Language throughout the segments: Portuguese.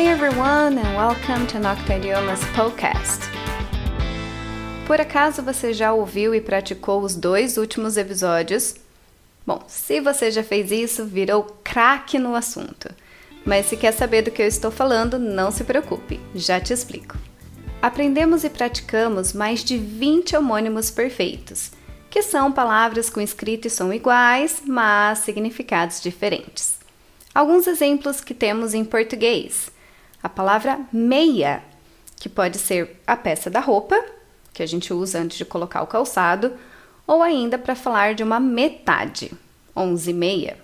Hey everyone and welcome to Nocta Idiomas podcast. Por acaso você já ouviu e praticou os dois últimos episódios? Bom, se você já fez isso, virou craque no assunto. Mas se quer saber do que eu estou falando, não se preocupe, já te explico. Aprendemos e praticamos mais de 20 homônimos perfeitos, que são palavras com escrita e som iguais, mas significados diferentes. Alguns exemplos que temos em português: a palavra meia, que pode ser a peça da roupa, que a gente usa antes de colocar o calçado, ou ainda para falar de uma metade, onze e meia.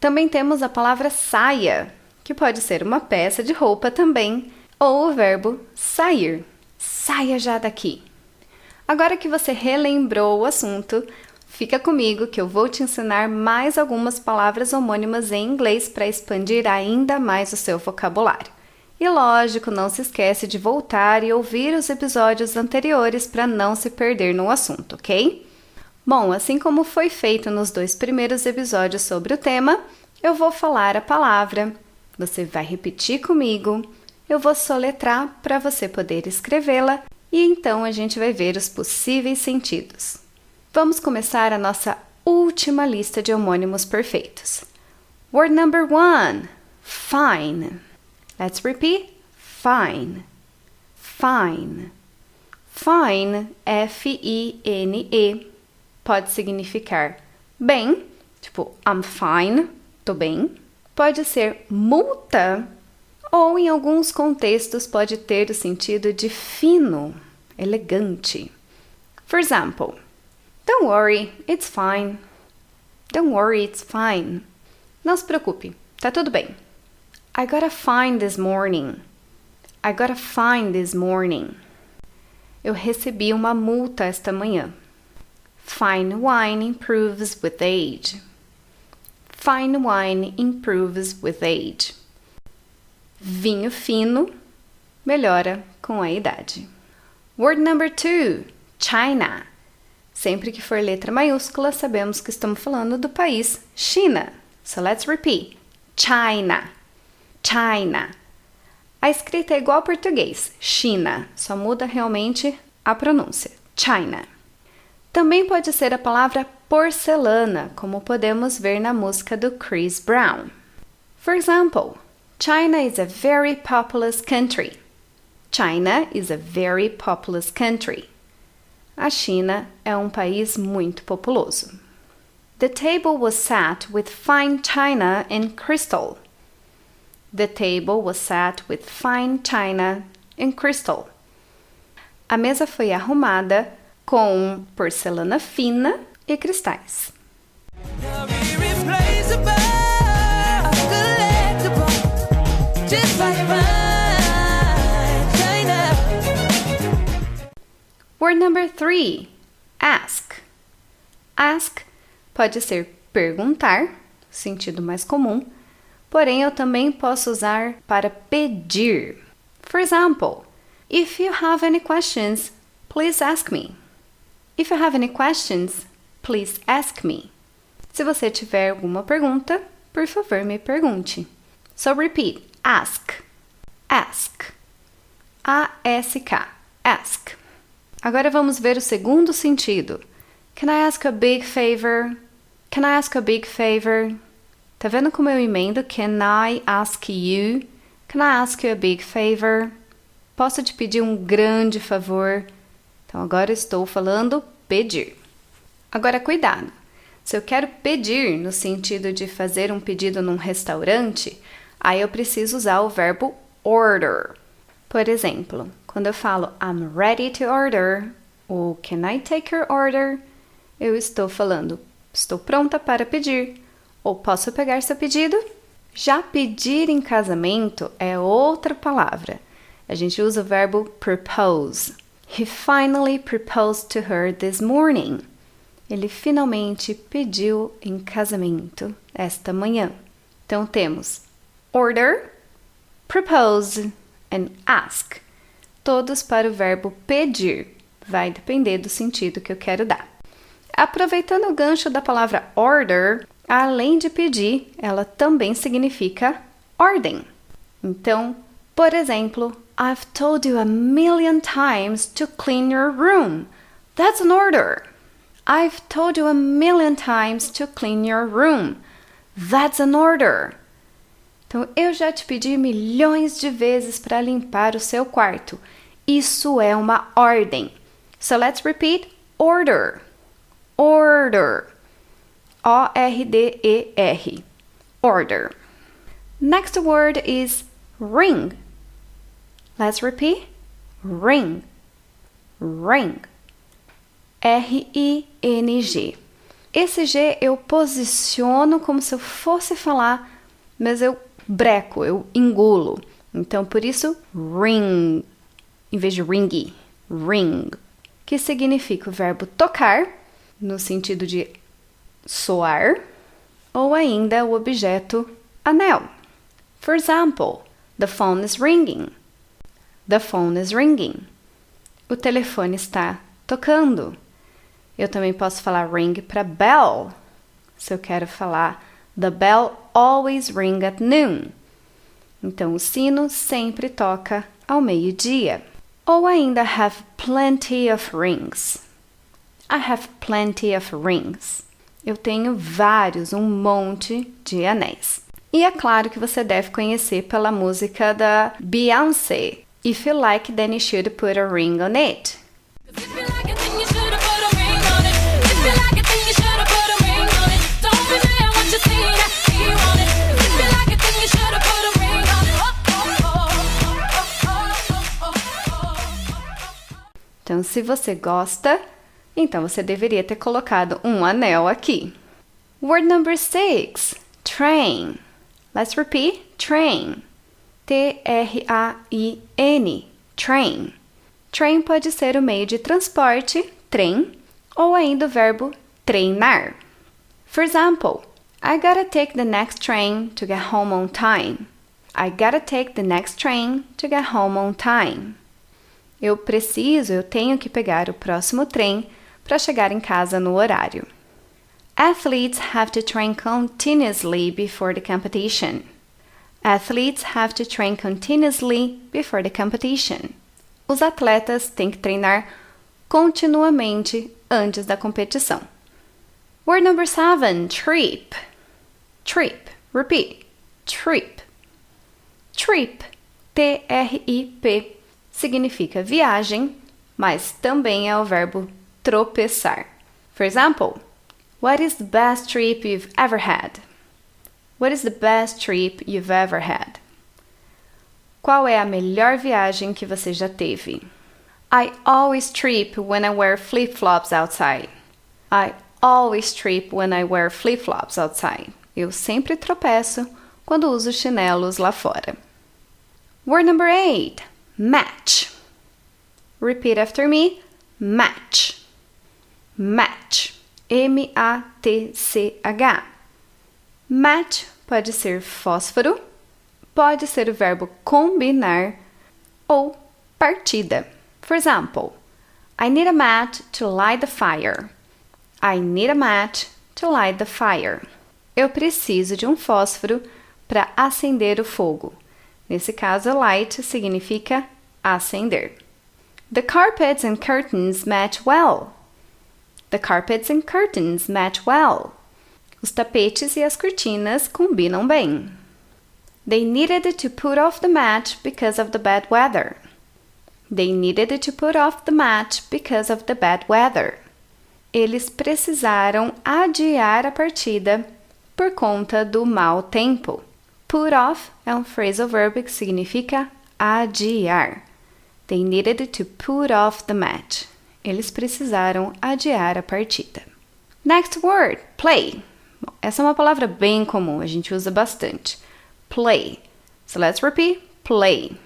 Também temos a palavra saia, que pode ser uma peça de roupa também, ou o verbo sair. Saia já daqui. Agora que você relembrou o assunto, fica comigo que eu vou te ensinar mais algumas palavras homônimas em inglês para expandir ainda mais o seu vocabulário. E lógico, não se esquece de voltar e ouvir os episódios anteriores para não se perder no assunto, ok? Bom, assim como foi feito nos dois primeiros episódios sobre o tema, eu vou falar a palavra, você vai repetir comigo, eu vou soletrar para você poder escrevê-la e então a gente vai ver os possíveis sentidos. Vamos começar a nossa última lista de homônimos perfeitos. Word number one: fine. Let's repeat: fine, fine. Fine, F-I-N-E, pode significar bem, tipo I'm fine, tô bem pode ser multa ou, em alguns contextos, pode ter o sentido de fino, elegante. For example, Don't worry, it's fine. Don't worry, it's fine. Não se preocupe, tá tudo bem. I got a fine this morning. I got a fine this morning. Eu recebi uma multa esta manhã. Fine wine improves with age. Fine wine improves with age. Vinho fino melhora com a idade. Word number two: China. Sempre que for letra maiúscula, sabemos que estamos falando do país China. So let's repeat: China. China. A escrita é igual ao português, China, só muda realmente a pronúncia. China. Também pode ser a palavra porcelana, como podemos ver na música do Chris Brown. For example, China is a very populous country. China is a very populous country. A China é um país muito populoso. The table was set with fine china and crystal. The table was set with fine china and crystal. A mesa foi arrumada com porcelana fina e cristais. Word number three: ask. Ask pode ser perguntar, sentido mais comum, porém eu também posso usar para pedir. For example, if you have any questions, please ask me. If you have any questions, please ask me. Se você tiver alguma pergunta, por favor, me pergunte. So repeat: ask, ask, A-S-K, ask. Agora vamos ver o segundo sentido. Can I ask a big favor? Can I ask a big favor? Tá vendo como eu emendo? Can I ask you? Can I ask you a big favor? Posso te pedir um grande favor? Então agora estou falando pedir. Agora, cuidado! Se eu quero pedir no sentido de fazer um pedido num restaurante, aí eu preciso usar o verbo order. Por exemplo, quando eu falo I'm ready to order ou Can I take your order? Eu estou falando estou pronta para pedir ou posso pegar seu pedido? Já pedir em casamento é outra palavra. A gente usa o verbo propose. He finally proposed to her this morning. Ele finalmente pediu em casamento esta manhã. Então temos order, propose and ask. Todos para o verbo pedir. Vai depender do sentido que eu quero dar. Aproveitando o gancho da palavra order, além de pedir, ela também significa ordem. Então, Por exemplo, I've told you a million times to clean your room. That's an order. I've told you a million times to clean your room. That's an order. Então, eu já te pedi milhões de vezes para limpar o seu quarto. Isso é uma ordem. So let's repeat order. Order. O-R-D-E-R. Order. Next word is ring. Let's repeat. Ring. Ring. R-I-N-G. Esse G eu posiciono como se eu fosse falar, mas eu breco, eu engulo. Então, por isso, ring, em vez de ringy, ring, que significa o verbo tocar, no sentido de soar, ou ainda o objeto anel. For example, the phone is ringing. The phone is ringing. O telefone está tocando. Eu também posso falar ring para bell. Se eu quero falar the bell always ring at noon. Então o sino sempre toca ao meio-dia. Ou ainda have plenty of rings. I have plenty of rings. Eu tenho vários, um monte de anéis. E é claro que você deve conhecer pela música da Beyoncé. If you like, then you should put a ring on it. Então, se você gosta, então você deveria ter colocado um anel aqui. Word number six: train. Let's repeat: train. T-R-A-I-N. Train. Train pode ser o meio de transporte, trem, ou ainda o verbo treinar. For example, I gotta take the next train to get home on time. I gotta take the next train to get home on time. Eu preciso, eu tenho que pegar o próximo trem para chegar em casa no horário. Athletes have to train continuously before the competition. Athletes have to train continuously before the competition. Os atletas têm que treinar continuamente antes da competição. Word number seven, trip. Trip. Repeat. Trip. Trip. T-R-I-P significa viagem, mas também é o verbo tropeçar. For example, what is the best trip you've ever had? What is the best trip you've ever had? Qual é a melhor viagem que você já teve? I always trip when I wear flip-flops outside. I always trip when I wear flip-flops outside. Eu sempre tropeço quando uso chinelos lá fora. Word number eight match. Repeat after me. Match. Match. M-A-T-C-H. Match pode ser fósforo, pode ser o verbo combinar ou partida. For example, I need a match to light the fire. I need a match to light the fire. Eu preciso de um fósforo para acender o fogo. Nesse caso, light significa acender. The carpets and curtains match well. The carpets and curtains match well. Os tapetes e as cortinas combinam bem. They needed to put off the match because of the bad weather. They needed to put off the match because of the bad weather. Eles precisaram adiar a partida por conta do mau tempo. Put off é um phrasal verb que significa adiar. They needed to put off the match. Eles precisaram adiar a partida. Next word, play. Bom, essa é uma palavra bem comum, a gente usa bastante. Play. So let's repeat. Play.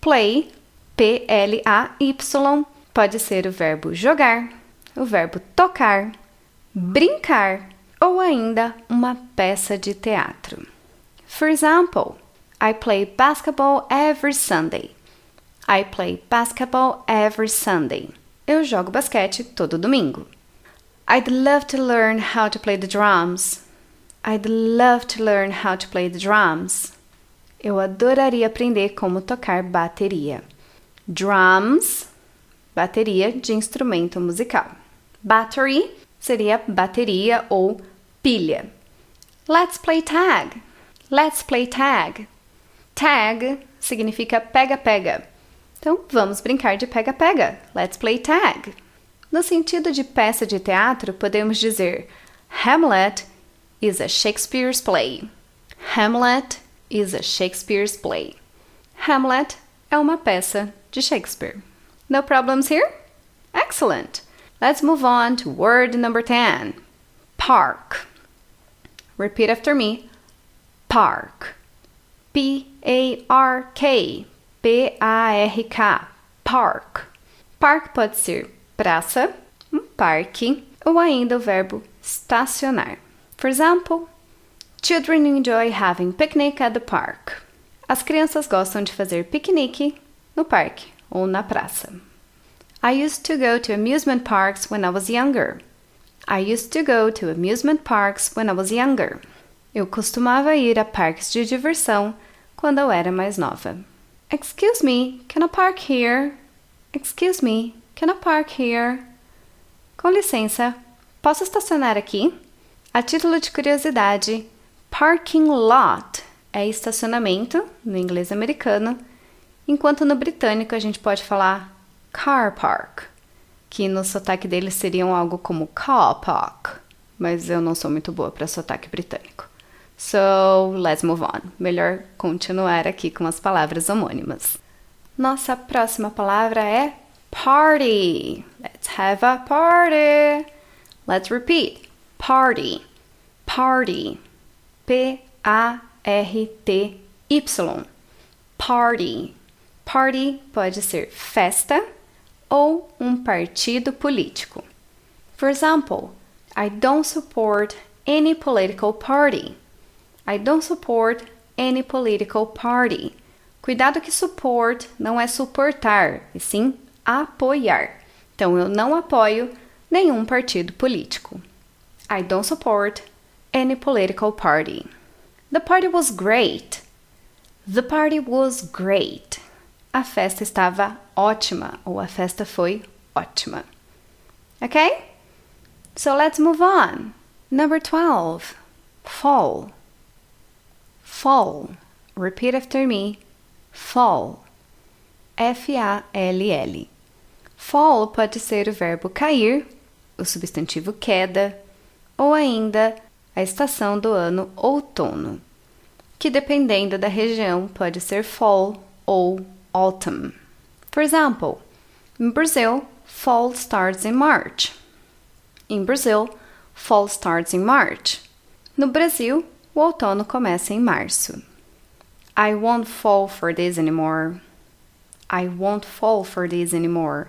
Play, P-L-A-Y, pode ser o verbo jogar, o verbo tocar, brincar ou ainda uma peça de teatro. For example, I play basketball every Sunday. I play basketball every Sunday. Eu jogo basquete todo domingo. I'd love to learn how to play the drums. I'd love to learn how to play the drums. Eu adoraria aprender como tocar bateria. Drums, bateria de instrumento musical. Battery seria bateria ou pilha. Let's play tag. Let's play tag. Tag significa pega-pega. Então, vamos brincar de pega-pega. Let's play tag. No sentido de peça de teatro, podemos dizer Hamlet is a Shakespeare's play. Hamlet is a Shakespeare's play. Hamlet é uma peça de Shakespeare. No problems here? Excellent. Let's move on to word number 10. Park. Repeat after me. Park. P A R K. P A R K. Park. Park pode ser praça, um parque ou ainda o verbo estacionar. For example, children enjoy having picnic at the park. As crianças gostam de fazer piquenique no parque ou na praça. I used to go to amusement parks when I was younger. I used to go to amusement parks when I was younger. Eu costumava ir a parques de diversão quando eu era mais nova. Excuse me, can I park here? Excuse me, can I park here? Com licença, posso estacionar aqui? A título de curiosidade, parking lot é estacionamento no inglês americano, enquanto no britânico a gente pode falar car park, que no sotaque deles seriam algo como car park, mas eu não sou muito boa para sotaque britânico. So, let's move on. Melhor continuar aqui com as palavras homônimas. Nossa próxima palavra é party. Let's have a party. Let's repeat. Party. Party. P A R T Y. Party. Party pode ser festa ou um partido político. For example, I don't support any political party. I don't support any political party. Cuidado que support não é suportar, e sim apoiar. Então eu não apoio nenhum partido político. I don't support any political party. The party was great. The party was great. A festa estava ótima ou a festa foi ótima. Okay? So let's move on. Number 12. Fall. Fall. Repeat after me. Fall. F-A-L-L. Fall pode ser o verbo cair, o substantivo queda, ou ainda a estação do ano outono, que dependendo da região pode ser fall ou autumn. For example, in Brazil, fall starts in March. In Brazil, fall starts in March. No Brasil, o outono começa em março. I won't fall for this anymore. I won't fall for this anymore.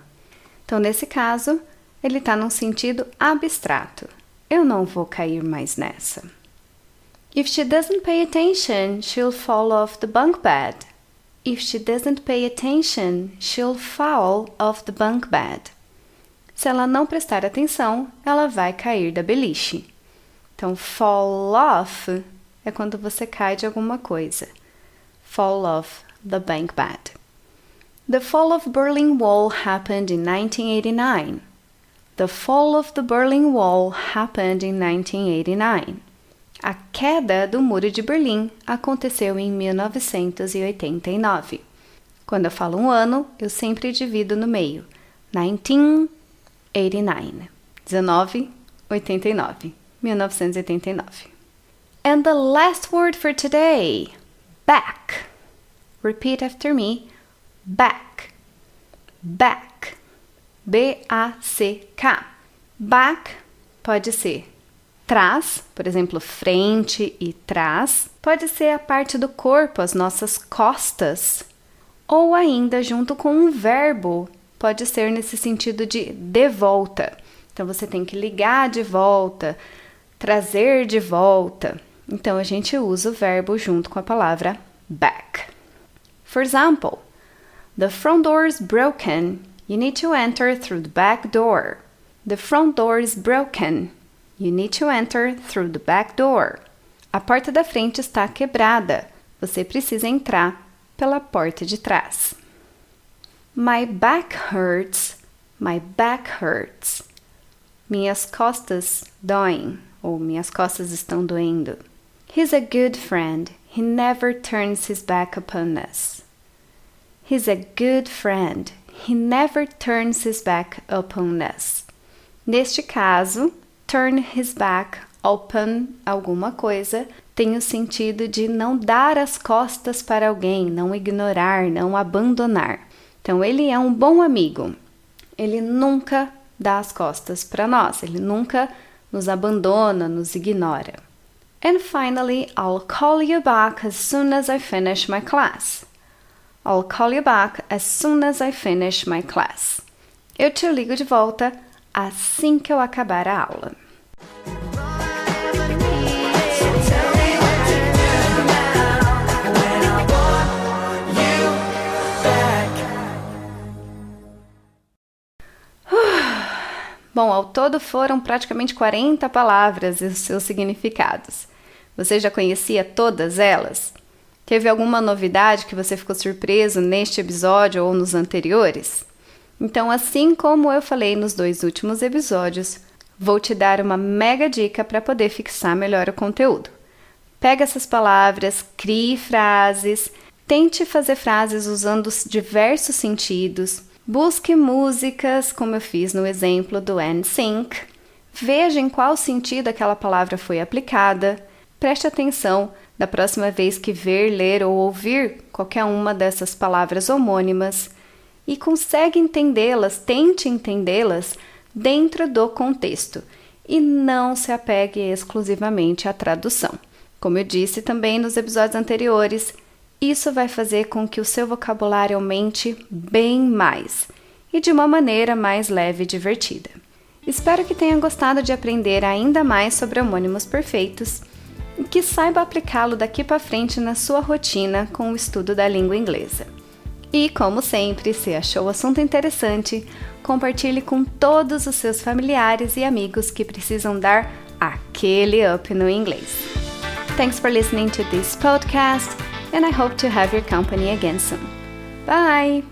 Então, nesse caso, ele está num sentido abstrato. Eu não vou cair mais nessa. If she doesn't pay attention, she'll fall off the bunk bed. If she doesn't pay attention, she'll fall off the bunk bed. Se ela não prestar atenção, ela vai cair da beliche. Então, fall off é quando você cai de alguma coisa. Fall off the bunk bed. The fall of Berlin Wall happened in 1989. The fall of the Berlin Wall happened in 1989. A queda do Muro de Berlim aconteceu em 1989. Quando eu falo um ano, eu sempre divido no meio. 1989. 1989. 1989. And the last word for today back. Repeat after me back. Back. B-A-C-K. Back pode ser trás, por exemplo, frente e trás. Pode ser a parte do corpo, as nossas costas. Ou ainda junto com um verbo, pode ser nesse sentido de de volta. Então você tem que ligar de volta, trazer de volta. Então a gente usa o verbo junto com a palavra back. For example, the front door is broken. You need to enter through the back door. The front door is broken. You need to enter through the back door. A porta da frente está quebrada. Você precisa entrar pela porta de trás. My back hurts. My back hurts. Minhas costas doem ou minhas costas estão doendo. He's a good friend. He never turns his back upon us. He's a good friend. He never turns his back upon us. Neste caso, turn his back upon alguma coisa tem o sentido de não dar as costas para alguém, não ignorar, não abandonar. Então, ele é um bom amigo. Ele nunca dá as costas para nós, ele nunca nos abandona, nos ignora. And finally, I'll call you back as soon as I finish my class. I'll call you back as soon as I finish my class. Eu te ligo de volta assim que eu acabar a aula. Bom, ao todo foram praticamente 40 palavras e os seus significados. Você já conhecia todas elas? Teve alguma novidade que você ficou surpreso neste episódio ou nos anteriores? Então, assim como eu falei nos dois últimos episódios, vou te dar uma mega dica para poder fixar melhor o conteúdo. Pega essas palavras, crie frases, tente fazer frases usando diversos sentidos Busque músicas, como eu fiz no exemplo do NSYNC. Veja em qual sentido aquela palavra foi aplicada. Preste atenção da próxima vez que ver, ler ou ouvir qualquer uma dessas palavras homônimas e consegue entendê-las, tente entendê-las dentro do contexto e não se apegue exclusivamente à tradução. Como eu disse também nos episódios anteriores, isso vai fazer com que o seu vocabulário aumente bem mais e de uma maneira mais leve e divertida. Espero que tenha gostado de aprender ainda mais sobre homônimos perfeitos e que saiba aplicá-lo daqui para frente na sua rotina com o estudo da língua inglesa. E, como sempre, se achou o assunto interessante, compartilhe com todos os seus familiares e amigos que precisam dar aquele up no inglês. Thanks for listening to this podcast. And I hope to have your company again soon. Bye!